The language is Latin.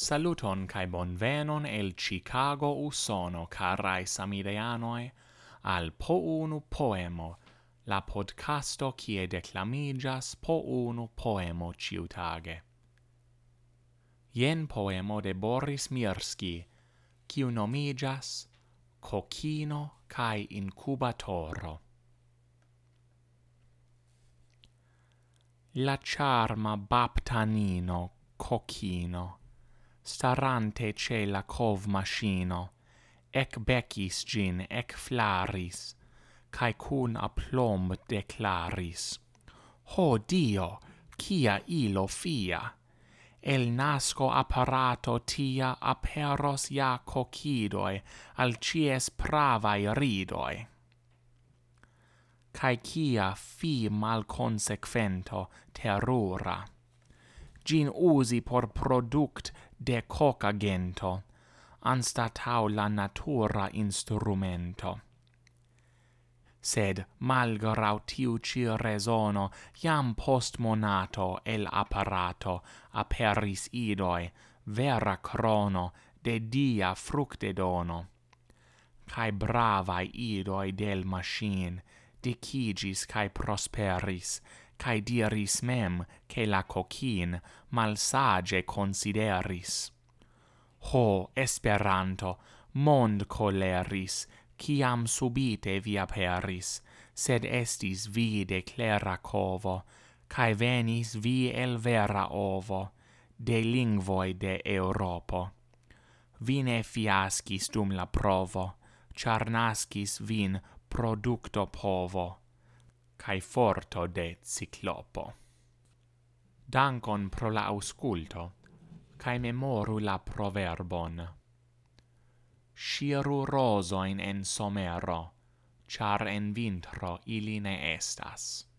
Saluton kai bonvenon el Chicago usono carai samideanoi al po unu poemo la podcasto kie declamigas po unu poemo ciutage. Jen poemo de Boris Mirski, kiu nomigas Cochino cae Incubatoro. La charma baptanino Cochino starante ce la cov machino, ec becis gin, ec flaris, cae cun aplomb declaris. Ho Dio, cia ilo fia! El nasco apparato tia aperos ja cocidoi, al cies pravai ridoi. Cae cia fi malconsequento terrura! gin usi por product de cocagento, anstatau la natura instrumento. Sed malgrau tiu ci resono, iam post monato el apparato aperis idoi, vera crono, de dia fructe dono. Cae bravae idoi del machine, dicigis cae prosperis, cae diris mem che la cocin malsage consideris. Ho, Esperanto, mond coleris, ciam subite vi aperis, sed estis vi de clera covo, cae venis vi el vera ovo, de lingvoi de Europo. Vine fiascis dum la provo, char nascis vin producto povo, cae forto de ciclopo. Dankon pro la ausculto, cae memoru la proverbon. Sciru rosoin en somero, char en vintro ili ne estas.